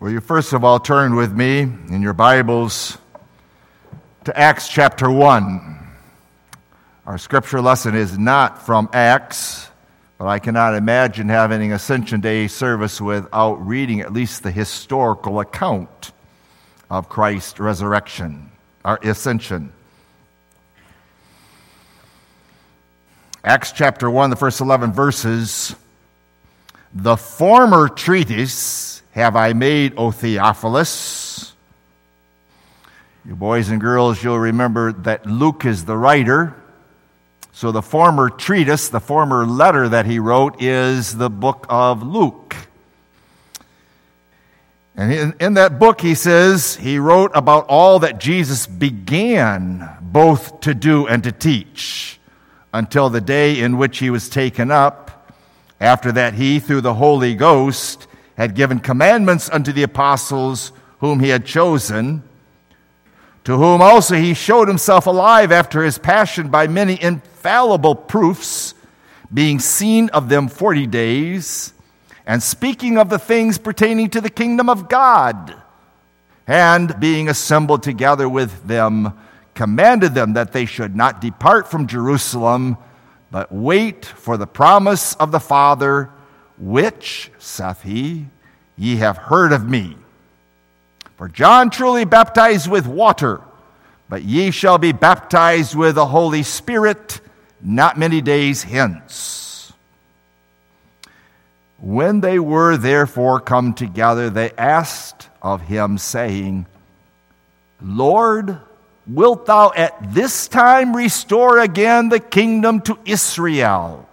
Will you first of all turn with me in your Bibles to Acts chapter 1? Our scripture lesson is not from Acts, but I cannot imagine having Ascension Day service without reading at least the historical account of Christ's resurrection, our ascension. Acts chapter 1, the first 11 verses. The former treatise have I made, O Theophilus? You boys and girls, you'll remember that Luke is the writer. So the former treatise, the former letter that he wrote, is the book of Luke. And in, in, that book, he says he wrote about all that Jesus began both to do and to teach until the day in which he was taken up. After that, he, through the Holy Ghost, had given commandments unto the apostles whom he had chosen, to whom also he showed himself alive after his passion by many infallible proofs, being seen of them forty days, and speaking of the things pertaining to the kingdom of God, and being assembled together with them, commanded them that they should not depart from Jerusalem, but wait for the promise of the Father which, saith he, ye have heard of me. For John truly baptized with water, but ye shall be baptized with the Holy Spirit not many days hence. When they were therefore come together, they asked of him, saying, Lord, wilt thou at this time restore again the kingdom to Israel?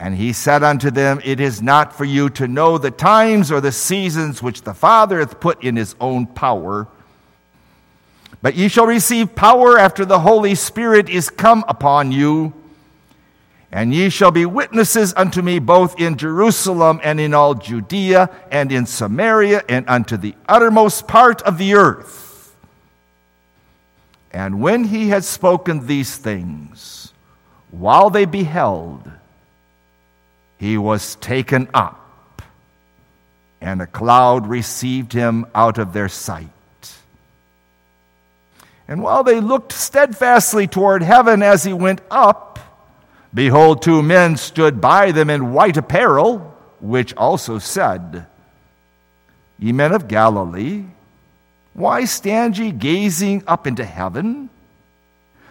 And he said unto them, It is not for you to know the times or the seasons which the Father hath put in his own power. But ye shall receive power after the Holy Spirit is come upon you. And ye shall be witnesses unto me both in Jerusalem and in all Judea and in Samaria and unto the uttermost part of the earth. And when he had spoken these things, while they beheld, he was taken up, and a cloud received him out of their sight. And while they looked steadfastly toward heaven as he went up, behold, two men stood by them in white apparel, which also said, Ye men of Galilee, why stand ye gazing up into heaven?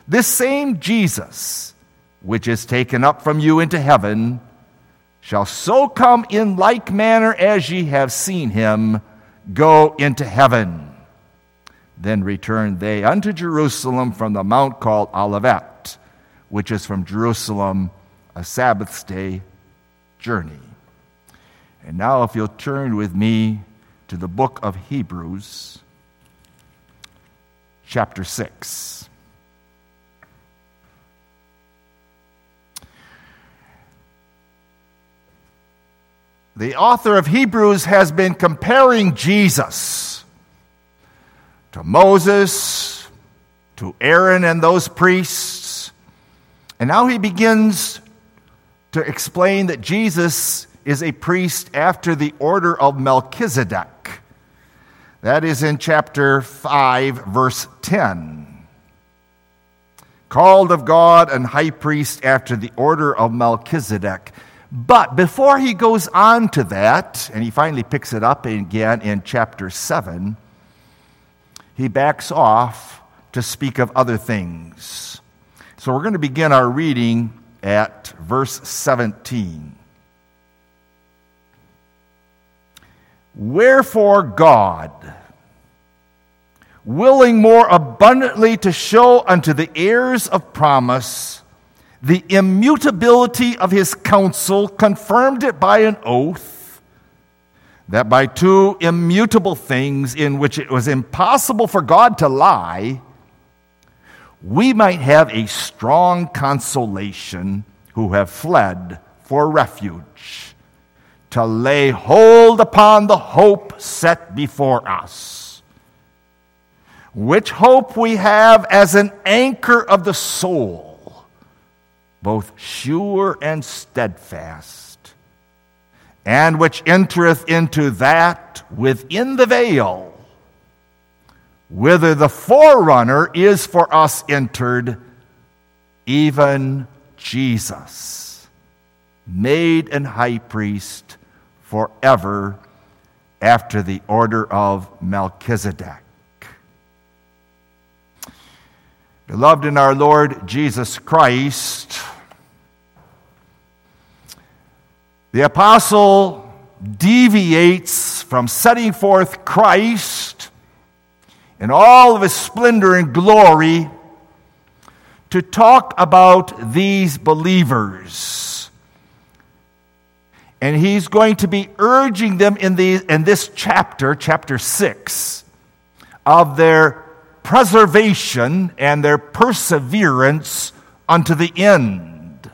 This same Jesus, which is taken up from you into heaven, shall so come in like manner as ye have seen him go into heaven. Then returned they unto Jerusalem from the mount called Olivet, which is from Jerusalem a Sabbath's day journey. And now, if you'll turn with me to the book of Hebrews, chapter 6. The author of Hebrews has been comparing Jesus to Moses, to Aaron and those priests. And now he begins to explain that Jesus is a priest after the order of Melchizedek. That is in chapter 5, verse 10. Called of God and high priest after the order of Melchizedek. But before he goes on to that, and he finally picks it up again in chapter 7, he backs off to speak of other things. So we're going to begin our reading at verse 17. Wherefore, God, willing more abundantly to show unto the heirs of promise, the immutability of his counsel, confirmed it by an oath, that by two immutable things in which it was impossible for God to lie, we might have a strong consolation who have fled for refuge, to lay hold upon the hope set before us, which hope we have as an anchor of the soul both sure and steadfast, and which entereth into that within the veil, whither the forerunner is for us entered, even Jesus, made an high priest forever after the order of Melchizedek. Beloved in our Lord Jesus Christ, the apostle deviates from setting forth Christ in all of his splendor and glory to talk about these believers. And he's going to be urging them in, the, in this chapter, chapter 6, of their preservation and their perseverance unto the end.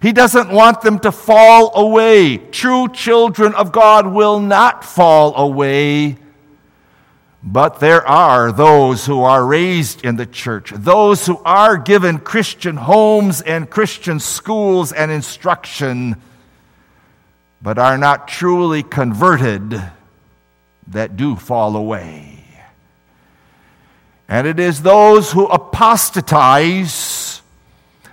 He doesn't want them to fall away. True children of God will not fall away. But there are those who are raised in the church, those who are given Christian homes and Christian schools and instruction, but are not truly converted that do fall away. And it is those who apostatize,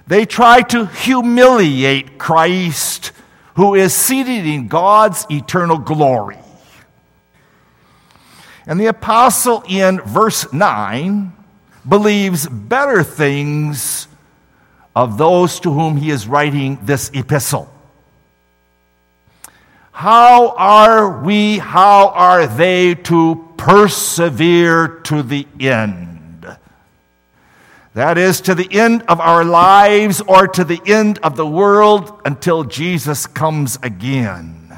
they try to humiliate Christ, who is seated in God's eternal glory. And the apostle in verse 9 believes better things of those to whom he is writing this epistle. How are we, how are they to persevere to the end? That is, to the end of our lives or to the end of the world until Jesus comes again.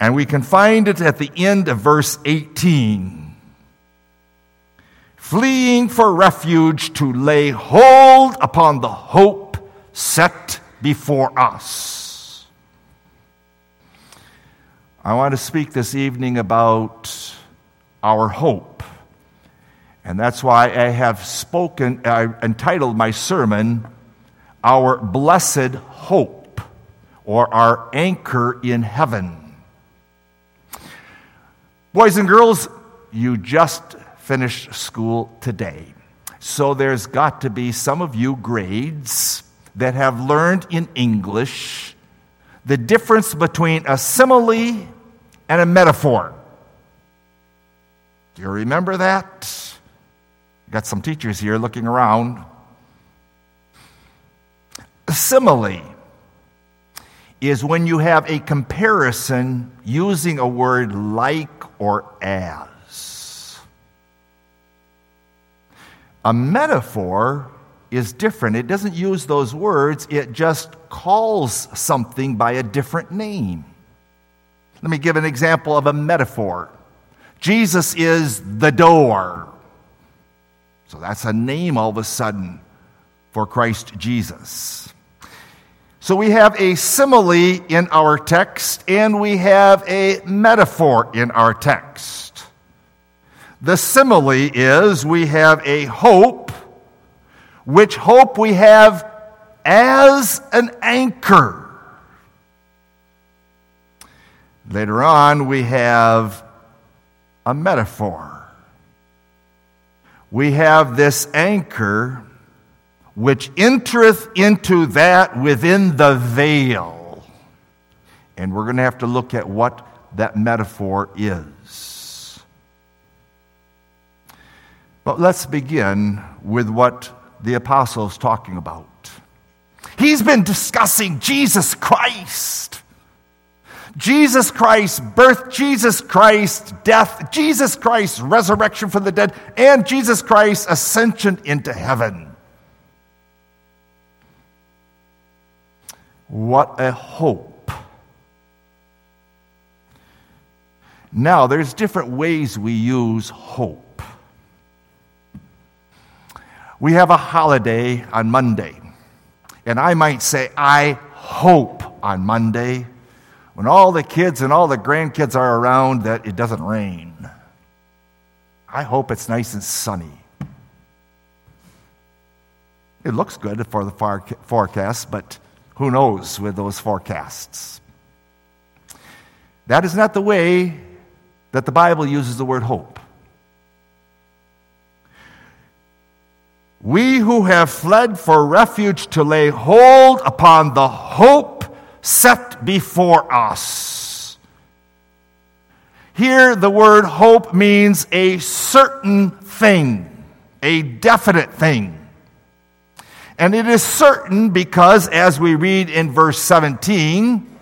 And we can find it at the end of verse 18. Fleeing for refuge to lay hold upon the hope set before us. I want to speak this evening about our hope. And that's why I have spoken, I entitled my sermon, Our Blessed Hope, or Our Anchor in Heaven. Boys and girls, you just finished school today. So there's got to be some of you grades that have learned in English the difference between a simile and a metaphor. Do you remember that? Got some teachers here looking around. A simile is when you have a comparison using a word like or as. A metaphor is different. It doesn't use those words, it just calls something by a different name. Let me give an example of a metaphor. Jesus is the door. So that's a name all of a sudden for Christ Jesus. So we have a simile in our text and we have a metaphor in our text. The simile is we have a hope, which hope we have as an anchor. Later on, we have a metaphor. We have this anchor which entereth into that within the veil. And we're going to have to look at what that metaphor is. But let's begin with what the apostle is talking about. He's been discussing Jesus Christ. Jesus Christ's birth, Jesus Christ's death, Jesus Christ's resurrection from the dead, and Jesus Christ's ascension into heaven. What a hope. Now, there's different ways we use hope. We have a holiday on Monday, and I might say, I hope on Monday when all the kids and all the grandkids are around that it doesn't rain. I hope it's nice and sunny. It looks good for the forecast, but Who knows with those forecasts? That is not the way that the Bible uses the word hope. We who have fled for refuge to lay hold upon the hope set before us. Here, the word hope means a certain thing, a definite thing. And it is certain because, as we read in verse 17,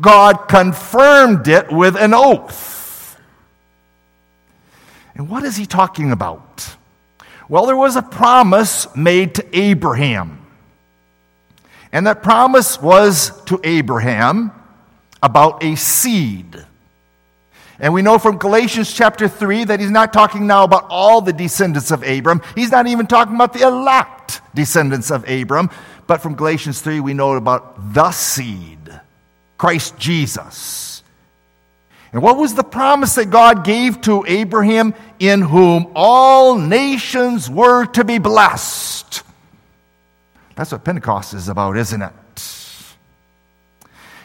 God confirmed it with an oath. And what is he talking about? Well, there was a promise made to Abraham. And that promise was to Abraham about a seed. And we know from Galatians chapter 3 that he's not talking now about all the descendants of Abram. He's not even talking about the elect descendants of Abram. But from Galatians 3, we know about the seed, Christ Jesus. And what was the promise that God gave to Abraham? In whom all nations were to be blessed. That's what Pentecost is about, isn't it?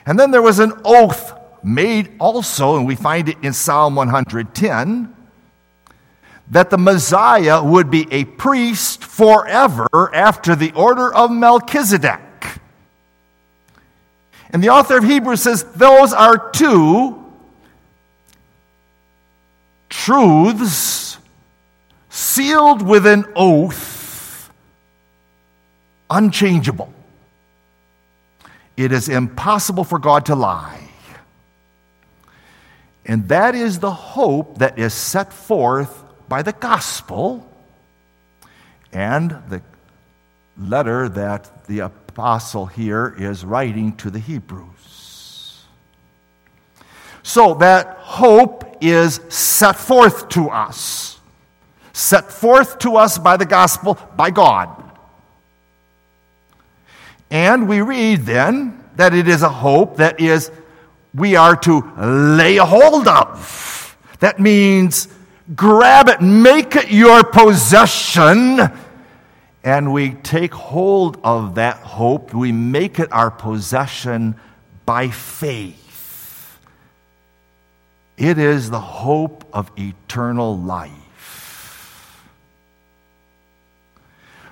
And then there was an oath made also, and we find it in Psalm 110, that the Messiah would be a priest forever after the order of Melchizedek. And the author of Hebrews says those are two truths sealed with an oath, unchangeable. It is impossible for God to lie. And that is the hope that is set forth by the gospel and the letter that the apostle here is writing to the Hebrews. So that hope is set forth to us, set forth to us by the gospel, by God. And we read then that it is a hope that is we are to lay a hold of. That means grab it, make it your possession, and we take hold of that hope. We make it our possession by faith. It is the hope of eternal life.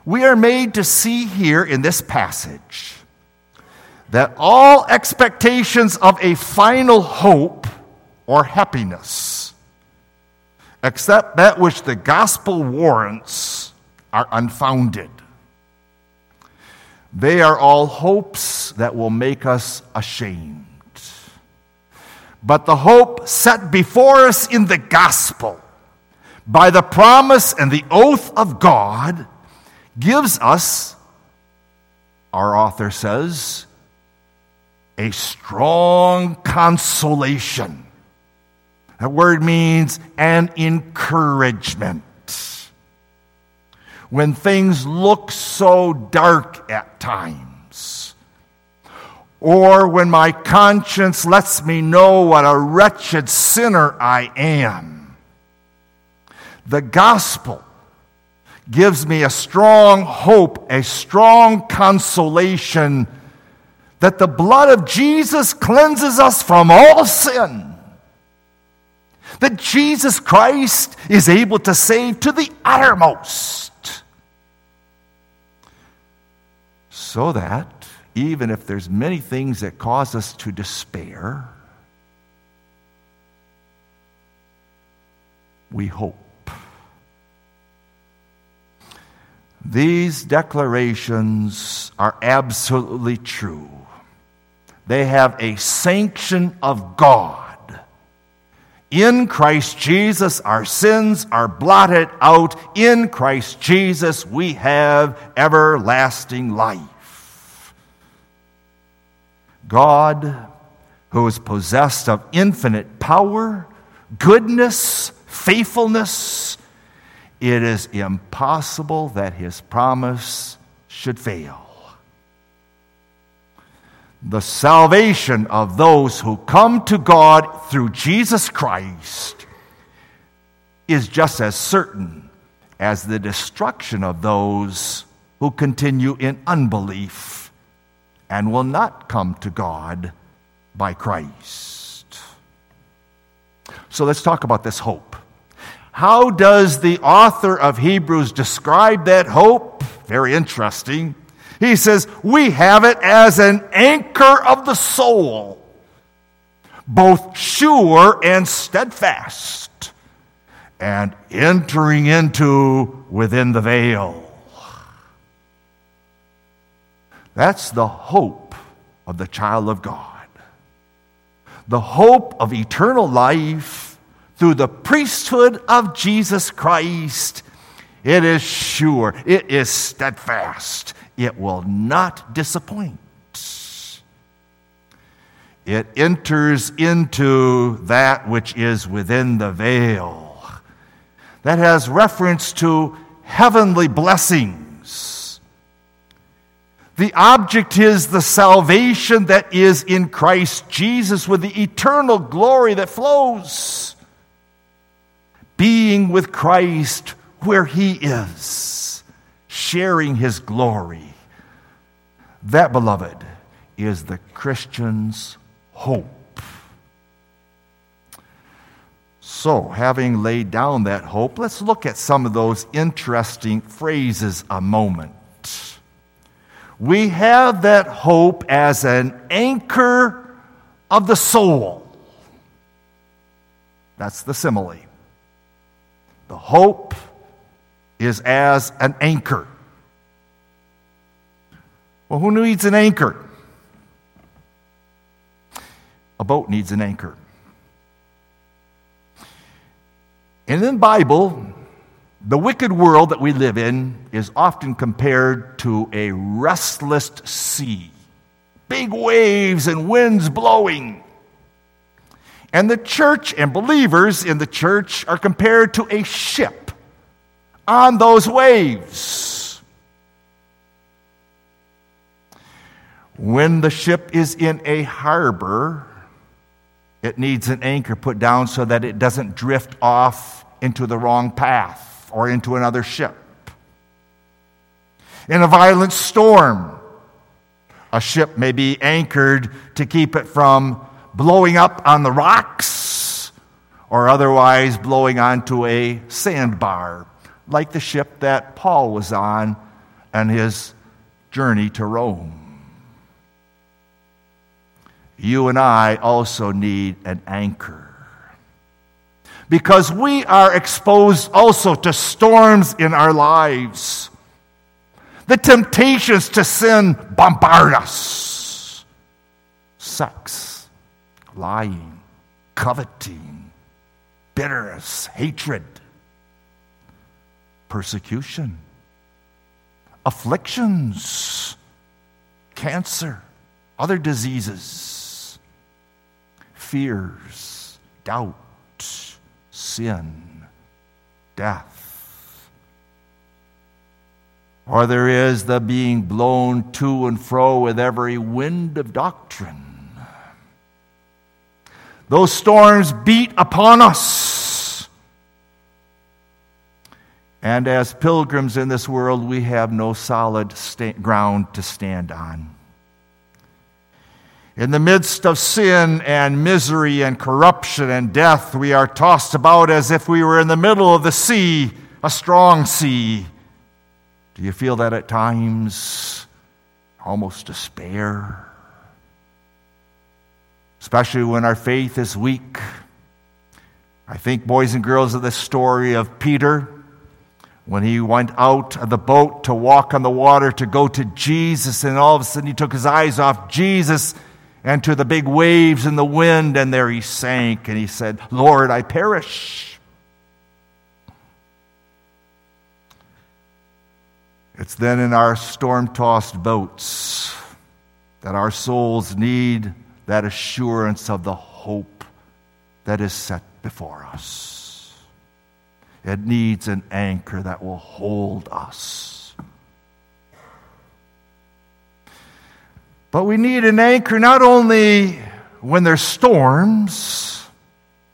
We are made to see here in this passage that all expectations of a final hope or happiness, except that which the gospel warrants, are unfounded. They are all hopes that will make us ashamed. But the hope set before us in the gospel by the promise and the oath of God gives us, our author says, a strong consolation. That word means an encouragement. When things look so dark at times, or when my conscience lets me know what a wretched sinner I am, the gospel gives me a strong hope, a strong consolation that the blood of Jesus cleanses us from all sin. That Jesus Christ is able to save to the uttermost. So that even if there's many things that cause us to despair, we hope. These declarations are absolutely true. They have a sanction of God. In Christ Jesus, our sins are blotted out. In Christ Jesus, we have everlasting life. God, who is possessed of infinite power, goodness, faithfulness, it is impossible that his promise should fail the salvation of those who come to God through Jesus Christ is just as certain as the destruction of those who continue in unbelief and will not come to God by Christ. So let's talk about this hope. How does the author of Hebrews describe that hope? Very interesting. He says, We have it as an anchor of the soul, both sure and steadfast, and entering into within the veil. That's the hope of the child of God. The hope of eternal life through the priesthood of Jesus Christ. It is sure, it is steadfast, it will not disappoint. It enters into that which is within the veil. That has reference to heavenly blessings. the object is the salvation that is in Christ Jesus with the eternal glory that flows. Being with Christ where he is, sharing his glory. That, beloved, is the Christian's hope. So, having laid down that hope, let's look at some of those interesting phrases a moment we have that hope as an anchor of the soul. That's the simile. The hope is as an anchor. Well, who needs an anchor? A boat needs an anchor. And in the Bible, the wicked world that we live in is often compared to a restless sea, big waves and winds blowing. And the church and believers in the church are compared to a ship on those waves. When the ship is in a harbor, it needs an anchor put down so that it doesn't drift off into the wrong path or into another ship. In a violent storm, a ship may be anchored to keep it from blowing up on the rocks or otherwise blowing onto a sandbar, like the ship that Paul was on on his journey to Rome. You and I also need an anchor because we are exposed also to storms in our lives. The temptations to sin bombard us sex, lying, coveting, bitterness, hatred, persecution, afflictions, cancer, other diseases, fears, doubt sin, death. Or there is the being blown to and fro with every wind of doctrine. Those storms beat upon us. And as pilgrims in this world, we have no solid sta- ground to stand on. In the midst of sin and misery and corruption and death, we are tossed about as if we were in the middle of the sea, a strong sea. Do you feel that at times? Almost despair. Especially when our faith is weak. I think, boys and girls, of the story of Peter when he went out of the boat to walk on the water to go to Jesus, and all of a sudden he took his eyes off Jesus and to the big waves and the wind, and there he sank, and he said, Lord, I perish. It's then in our storm tossed boats that our souls need that assurance of the hope that is set before us. It needs an anchor that will hold us. But we need an anchor not only when there's storms,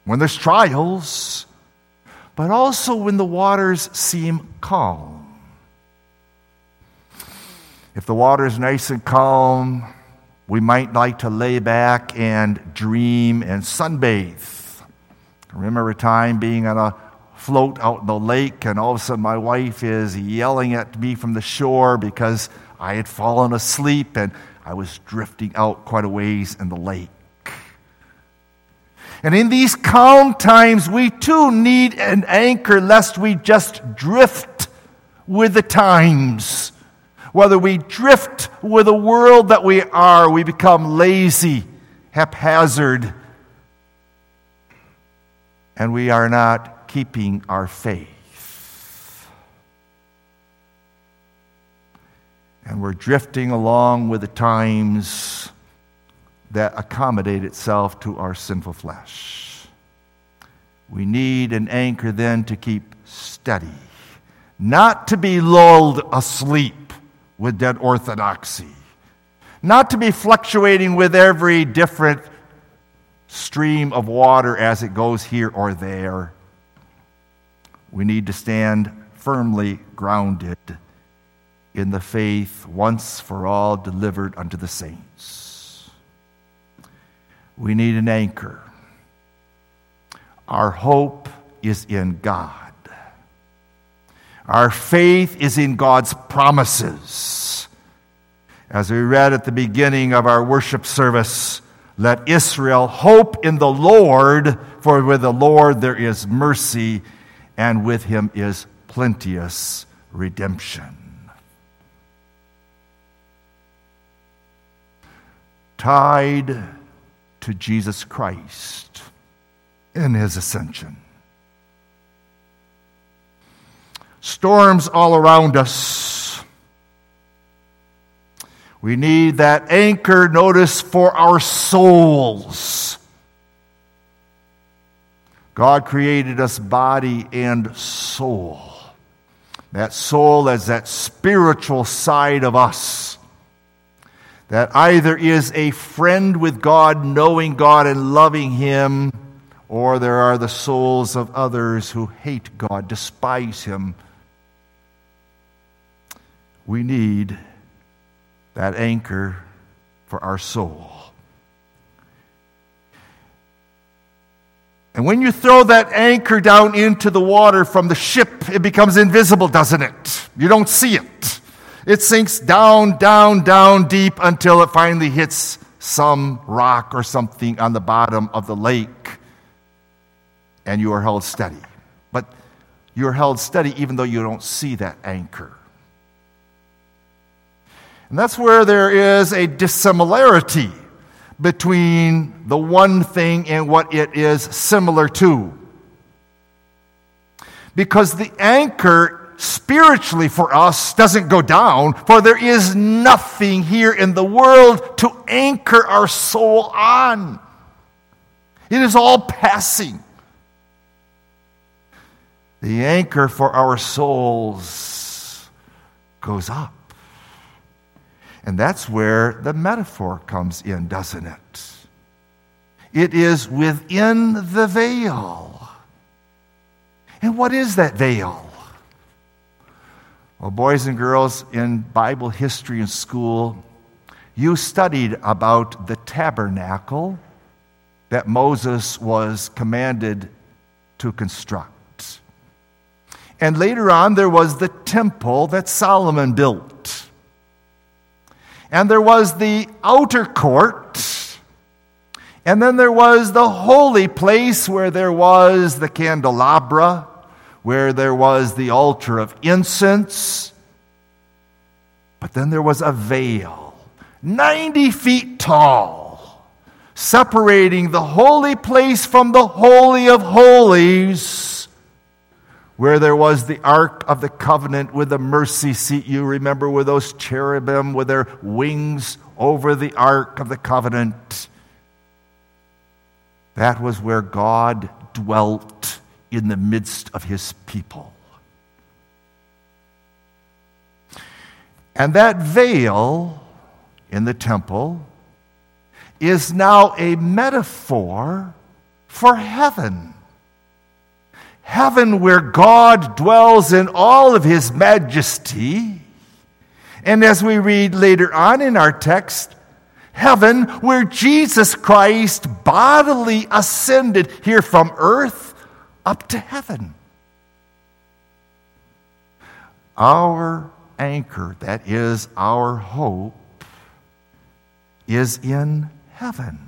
when there's trials, but also when the waters seem calm. If the water is nice and calm, we might like to lay back and dream and sunbathe. I remember a time being on a float out in the lake, and all of a sudden my wife is yelling at me from the shore because I had fallen asleep and I was drifting out quite a ways in the lake. And in these calm times, we too need an anchor lest we just drift with the times. Whether we drift with the world that we are, we become lazy, haphazard, and we are not keeping our faith. And we're drifting along with the times that accommodate itself to our sinful flesh. We need an anchor then to keep steady, not to be lulled asleep with dead orthodoxy, not to be fluctuating with every different stream of water as it goes here or there. We need to stand firmly grounded in the faith once for all delivered unto the saints. We need an anchor. Our hope is in God. Our faith is in God's promises. As we read at the beginning of our worship service, let Israel hope in the Lord, for with the Lord there is mercy, and with him is plenteous redemption. Tied to Jesus Christ in his ascension. Storms all around us. We need that anchor, notice, for our souls. God created us body and soul. That soul is that spiritual side of us that either is a friend with God, knowing God and loving Him, or there are the souls of others who hate God, despise Him. We need that anchor for our soul. And when you throw that anchor down into the water from the ship, it becomes invisible, doesn't it? You don't see it. It sinks down, down, down deep until it finally hits some rock or something on the bottom of the lake, and you are held steady. But you're held steady even though you don't see that anchor. And that's where there is a dissimilarity between the one thing and what it is similar to. Because the anchor spiritually for us doesn't go down, for there is nothing here in the world to anchor our soul on. It is all passing. The anchor for our souls goes up. And that's where the metaphor comes in, doesn't it? It is within the veil. And what is that veil? Well, boys and girls, in Bible history in school, you studied about the tabernacle that Moses was commanded to construct. And later on, there was the temple that Solomon built. And there was the outer court. And then there was the holy place where there was the candelabra where there was the altar of incense. But then there was a veil, 90 feet tall, separating the holy place from the Holy of Holies, where there was the Ark of the Covenant with the mercy seat. You remember with those cherubim with their wings over the Ark of the Covenant. That was where God dwelt in the midst of his people. And that veil in the temple is now a metaphor for heaven. Heaven, where God dwells in all of his majesty. And as we read later on in our text, heaven where Jesus Christ bodily ascended here from earth up to heaven. Our anchor, that is our hope, is in heaven.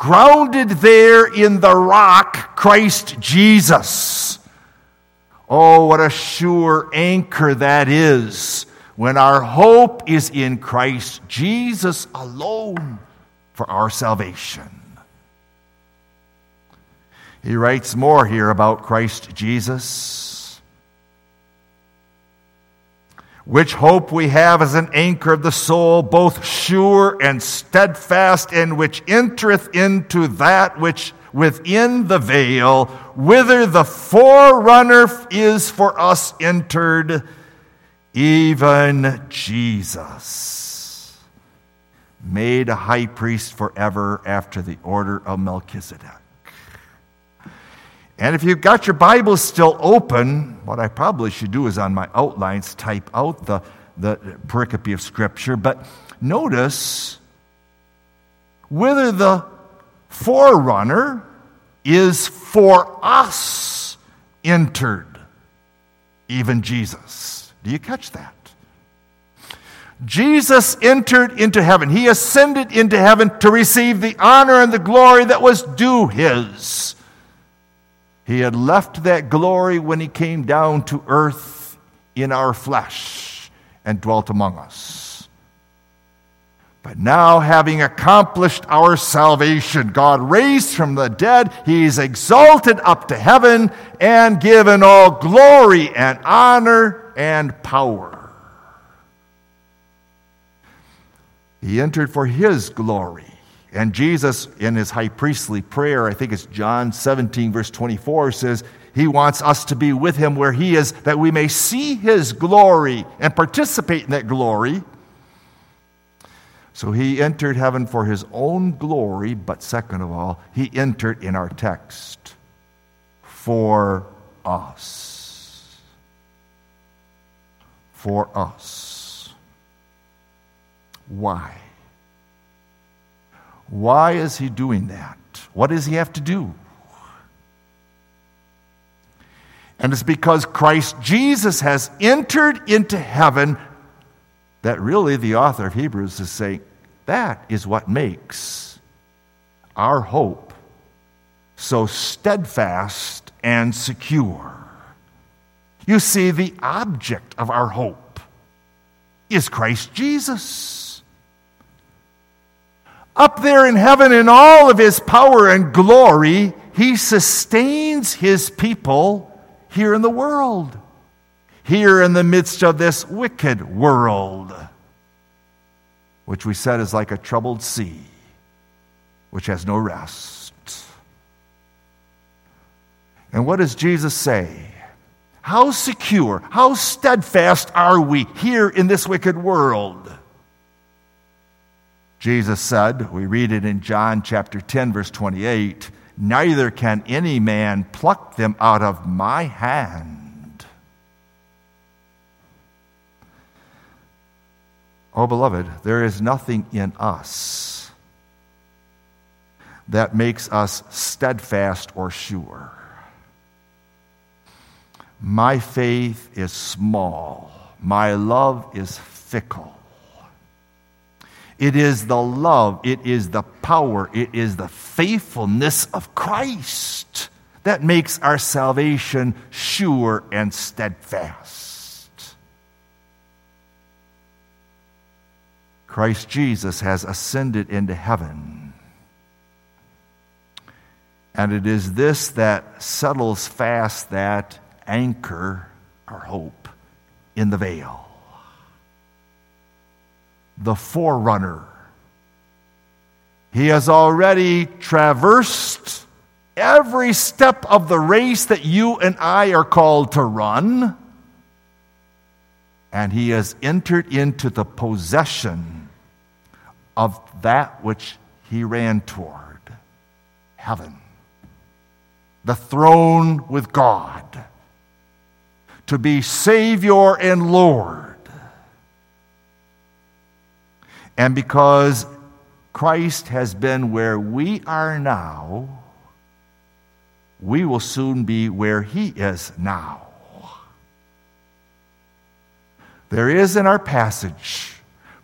Grounded there in the rock, Christ Jesus. Oh, what a sure anchor that is when our hope is in Christ Jesus alone for our salvation. He writes more here about Christ Jesus. Which hope we have as an anchor of the soul, both sure and steadfast, and which entereth into that which within the veil, whither the forerunner is for us entered even Jesus, made a high priest forever after the order of Melchizedek. And if you've got your Bible still open, what I probably should do is on my outlines type out the, the pericope of Scripture. But notice whether the forerunner is for us entered, even Jesus. Do you catch that? Jesus entered into heaven. He ascended into heaven to receive the honor and the glory that was due his. He had left that glory when he came down to earth in our flesh and dwelt among us. But now, having accomplished our salvation, God raised from the dead, He's exalted up to heaven and given all glory and honor and power. He entered for His glory. And Jesus, in His high priestly prayer, I think it's John 17, verse 24, says, He wants us to be with Him where He is, that we may see His glory and participate in that glory. So he entered heaven for his own glory, but second of all, he entered in our text for us. For us. Why? Why is he doing that? What does he have to do? And it's because Christ Jesus has entered into heaven that really the author of Hebrews is saying, that is what makes our hope so steadfast and secure. You see, the object of our hope is Christ Jesus. Up there in heaven, in all of his power and glory, he sustains his people here in the world, here in the midst of this wicked world which we said is like a troubled sea, which has no rest. And what does Jesus say? How secure, how steadfast are we here in this wicked world? Jesus said, we read it in John chapter 10, verse 28 neither can any man pluck them out of my hand. Oh, beloved, there is nothing in us that makes us steadfast or sure. My faith is small, my love is fickle. It is the love, it is the power, it is the faithfulness of Christ that makes our salvation sure and steadfast. Christ Jesus has ascended into heaven. And it is this that settles fast that anchor, our hope, in the veil. The forerunner. He has already traversed every step of the race that you and I are called to run. And he has entered into the possession of that which he ran toward heaven, the throne with God, to be Savior and Lord. And because Christ has been where we are now, we will soon be where he is now. There is in our passage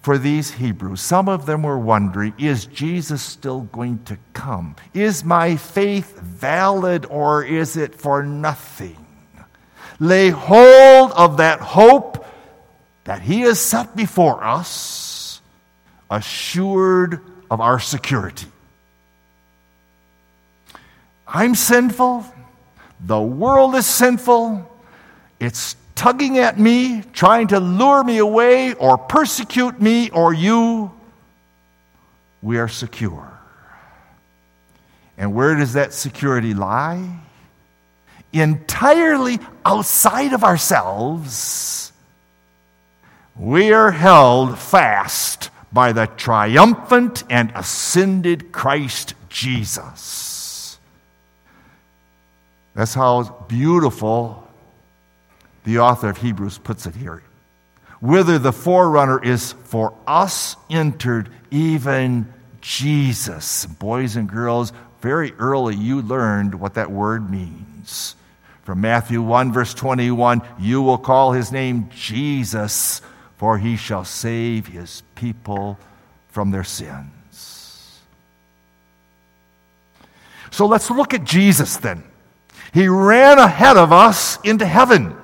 for these Hebrews, some of them were wondering is Jesus still going to come? Is my faith valid or is it for nothing? Lay hold of that hope that he has set before us, assured of our security. I'm sinful. The world is sinful. It's tugging at me, trying to lure me away or persecute me or you. We are secure. And where does that security lie? Entirely outside of ourselves. We are held fast by the triumphant and ascended Christ Jesus. That's how beautiful the author of Hebrews puts it here. Whither the forerunner is for us entered, even Jesus. Boys and girls, very early you learned what that word means. From Matthew 1, verse 21, you will call his name Jesus for he shall save his people from their sins. So let's look at Jesus then. He ran ahead of us into heaven.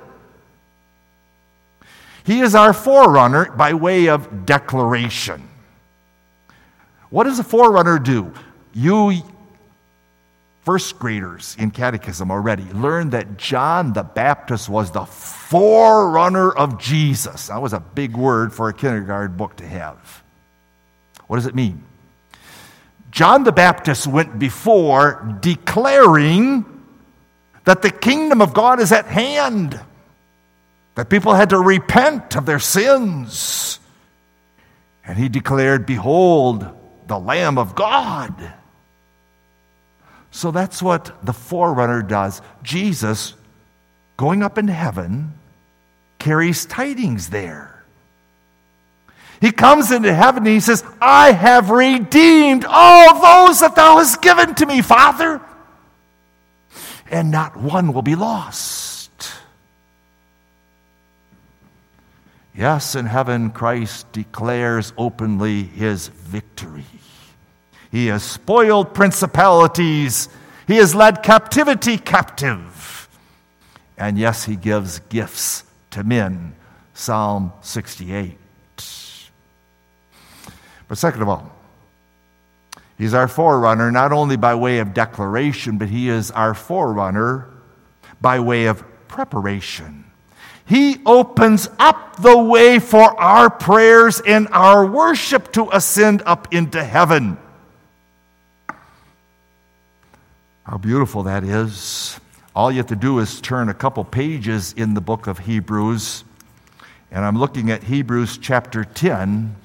He is our forerunner by way of declaration. What does a forerunner do? You first graders in catechism already learned that John the Baptist was the forerunner of Jesus. That was a big word for a kindergarten book to have. What does it mean? John the Baptist went before declaring that the kingdom of God is at hand, that people had to repent of their sins. And he declared, Behold, the Lamb of God so that's what the forerunner does. Jesus, going up in heaven, carries tidings there. He comes into heaven and he says, I have redeemed all those that thou hast given to me, Father, and not one will be lost. Yes, in heaven, Christ declares openly his victory. He has spoiled principalities. He has led captivity captive. And yes, he gives gifts to men. Psalm 68. But second of all, he's our forerunner not only by way of declaration, but he is our forerunner by way of preparation. He opens up the way for our prayers and our worship to ascend up into heaven. How beautiful that is. All you have to do is turn a couple pages in the book of Hebrews, and I'm looking at Hebrews chapter 10,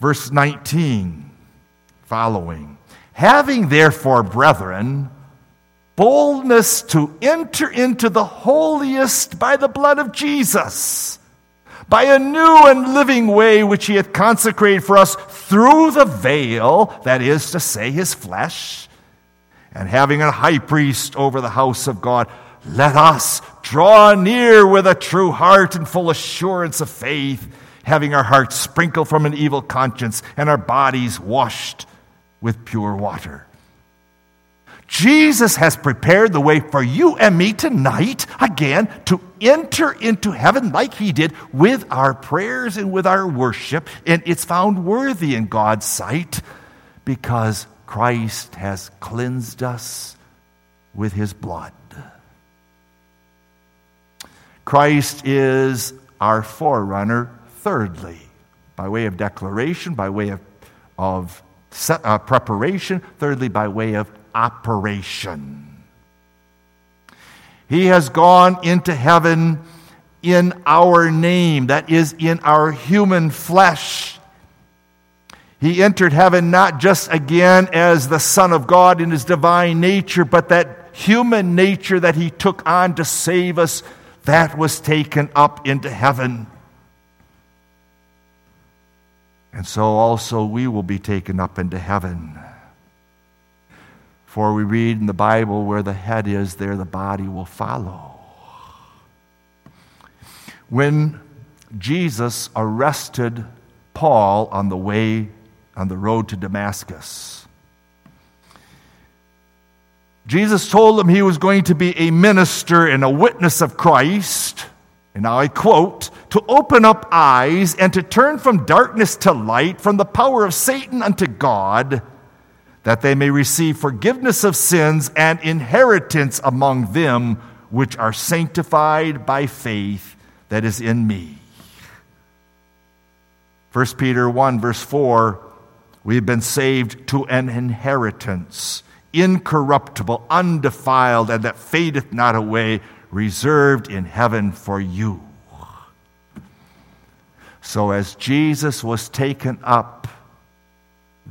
verse 19, following. Having therefore, brethren, boldness to enter into the holiest by the blood of Jesus, by a new and living way which he hath consecrated for us through the veil, that is to say, his flesh and having a high priest over the house of God, let us draw near with a true heart and full assurance of faith, having our hearts sprinkled from an evil conscience and our bodies washed with pure water. Jesus has prepared the way for you and me tonight, again, to enter into heaven like he did with our prayers and with our worship. And it's found worthy in God's sight because Christ has cleansed us with his blood. Christ is our forerunner, thirdly, by way of declaration, by way of, of set, uh, preparation, thirdly, by way of operation. He has gone into heaven in our name, that is, in our human flesh. He entered heaven not just again as the Son of God in his divine nature, but that human nature that he took on to save us, that was taken up into heaven. And so also we will be taken up into heaven. For we read in the Bible where the head is, there the body will follow. When Jesus arrested Paul on the way, on the road to Damascus, Jesus told him he was going to be a minister and a witness of Christ. And now I quote, to open up eyes and to turn from darkness to light, from the power of Satan unto God, that they may receive forgiveness of sins and inheritance among them which are sanctified by faith that is in me. 1 Peter 1, verse 4 we have been saved to an inheritance, incorruptible, undefiled, and that fadeth not away reserved in heaven for you. So, as Jesus was taken up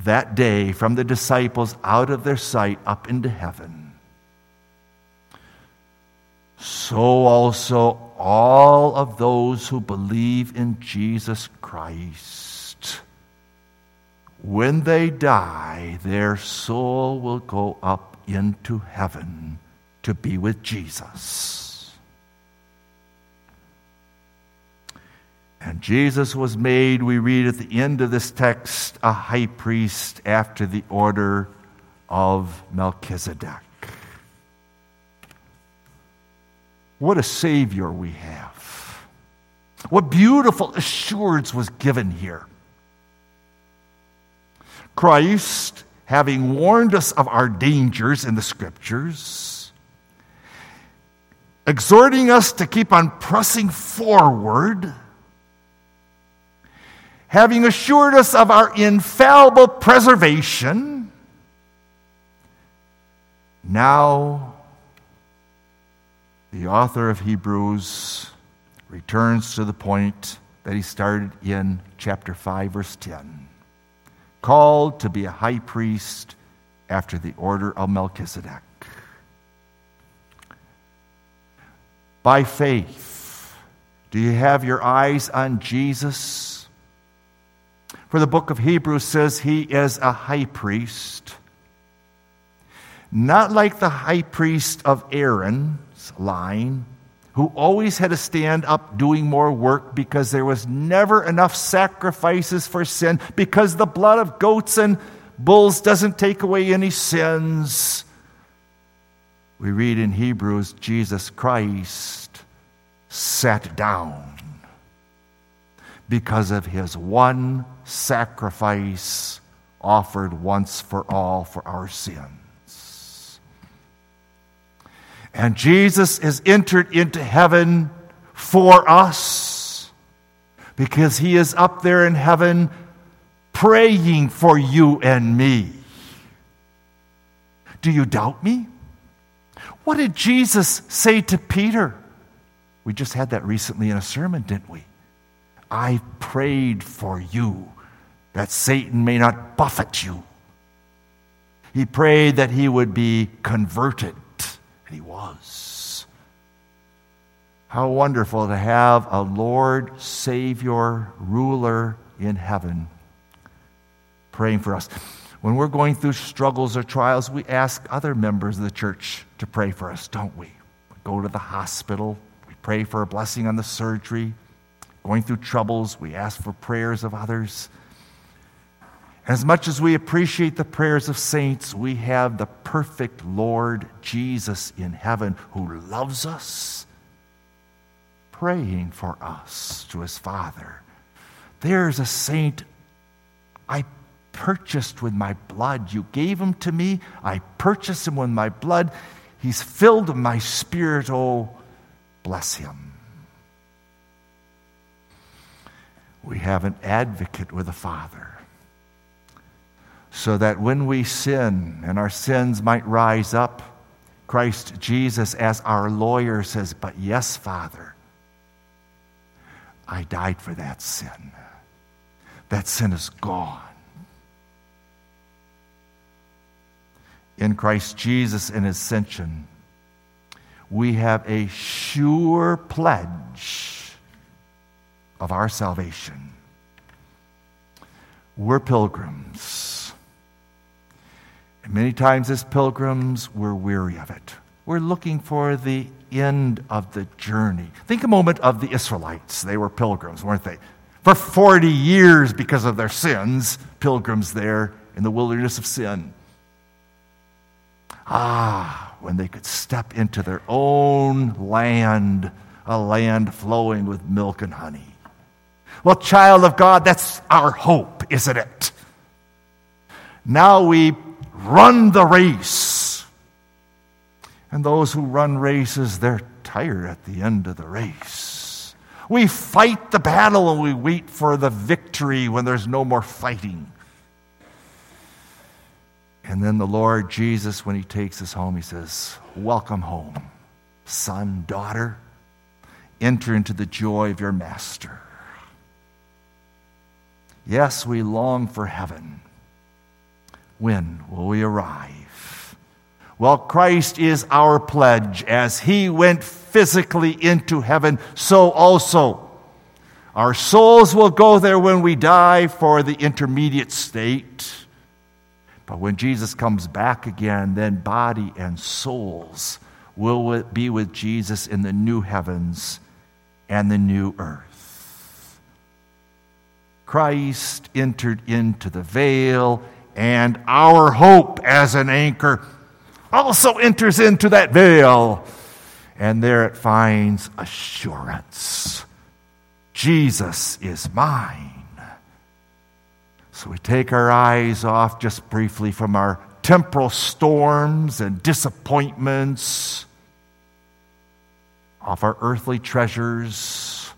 that day from the disciples out of their sight up into heaven, so also all of those who believe in Jesus Christ, when they die, their soul will go up into heaven to be with Jesus. And Jesus was made, we read at the end of this text, a high priest after the order of Melchizedek. What a Savior we have. What beautiful assurance was given here. Christ, having warned us of our dangers in the Scriptures, exhorting us to keep on pressing forward having assured us of our infallible preservation, now the author of Hebrews returns to the point that he started in chapter 5, verse 10. Called to be a high priest after the order of Melchizedek. By faith, do you have your eyes on Jesus? For the book of Hebrews says he is a high priest, not like the high priest of Aaron's line, who always had to stand up doing more work because there was never enough sacrifices for sin, because the blood of goats and bulls doesn't take away any sins. We read in Hebrews, Jesus Christ sat down because of his one sacrifice offered once for all for our sins. And Jesus is entered into heaven for us because he is up there in heaven praying for you and me. Do you doubt me? What did Jesus say to Peter? We just had that recently in a sermon, didn't we? I prayed for you that Satan may not buffet you. He prayed that he would be converted, and he was. How wonderful to have a Lord, Savior, ruler in heaven praying for us. When we're going through struggles or trials, we ask other members of the church to pray for us, don't we? we go to the hospital, we pray for a blessing on the surgery going through troubles, we ask for prayers of others. As much as we appreciate the prayers of saints, we have the perfect Lord Jesus in heaven who loves us, praying for us to his Father. There's a saint I purchased with my blood. You gave him to me. I purchased him with my blood. He's filled my spirit. Oh, bless him. we have an advocate with the Father. So that when we sin and our sins might rise up, Christ Jesus, as our lawyer, says, But yes, Father, I died for that sin. That sin is gone. In Christ Jesus in His ascension, we have a sure pledge of our salvation. We're pilgrims. And many times, as pilgrims, we're weary of it. We're looking for the end of the journey. Think a moment of the Israelites. They were pilgrims, weren't they? For 40 years, because of their sins, pilgrims there in the wilderness of sin. Ah, when they could step into their own land, a land flowing with milk and honey. Well, child of God, that's our hope, isn't it? Now we run the race. And those who run races, they're tired at the end of the race. We fight the battle and we wait for the victory when there's no more fighting. And then the Lord Jesus, when he takes us home, he says, Welcome home, son, daughter. Enter into the joy of your master. Yes, we long for heaven. When will we arrive? Well, Christ is our pledge. As he went physically into heaven, so also our souls will go there when we die for the intermediate state. But when Jesus comes back again, then body and souls will be with Jesus in the new heavens and the new earth. Christ entered into the veil, and our hope as an anchor also enters into that veil. And there it finds assurance Jesus is mine. So we take our eyes off just briefly from our temporal storms and disappointments, off our earthly treasures,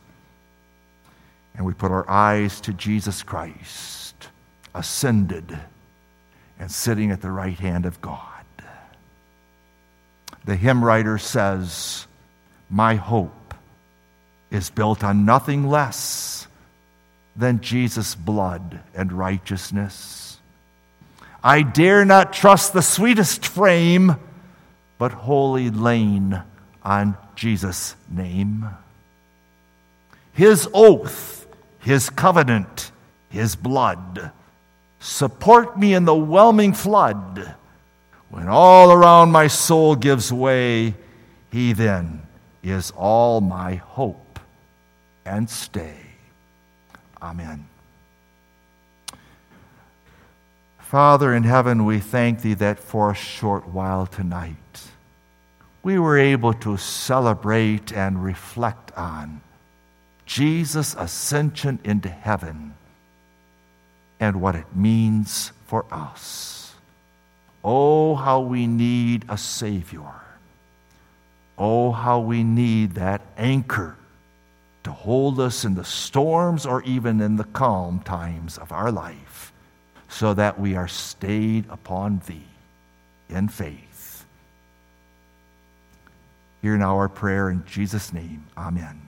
and we put our eyes to Jesus Christ, ascended and sitting at the right hand of God. The hymn writer says, My hope is built on nothing less than Jesus' blood and righteousness. I dare not trust the sweetest frame, but wholly lain on Jesus' name. His oath, his covenant, his blood support me in the whelming flood. When all around my soul gives way, he then is all my hope and stay. Amen. Father in heaven, we thank thee that for a short while tonight we were able to celebrate and reflect on Jesus' ascension into heaven and what it means for us. Oh, how we need a Savior. Oh, how we need that anchor to hold us in the storms or even in the calm times of our life, so that we are stayed upon Thee in faith. Hear now our prayer in Jesus' name. Amen.